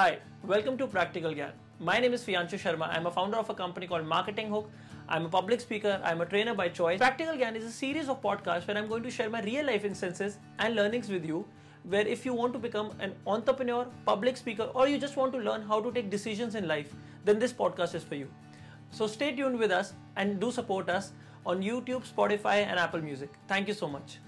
Hi, welcome to Practical Gyan. My name is Fianchu Sharma. I'm a founder of a company called Marketing Hook. I'm a public speaker. I'm a trainer by choice. Practical Gyan is a series of podcasts where I'm going to share my real life instances and learnings with you. Where if you want to become an entrepreneur, public speaker, or you just want to learn how to take decisions in life, then this podcast is for you. So stay tuned with us and do support us on YouTube, Spotify, and Apple Music. Thank you so much.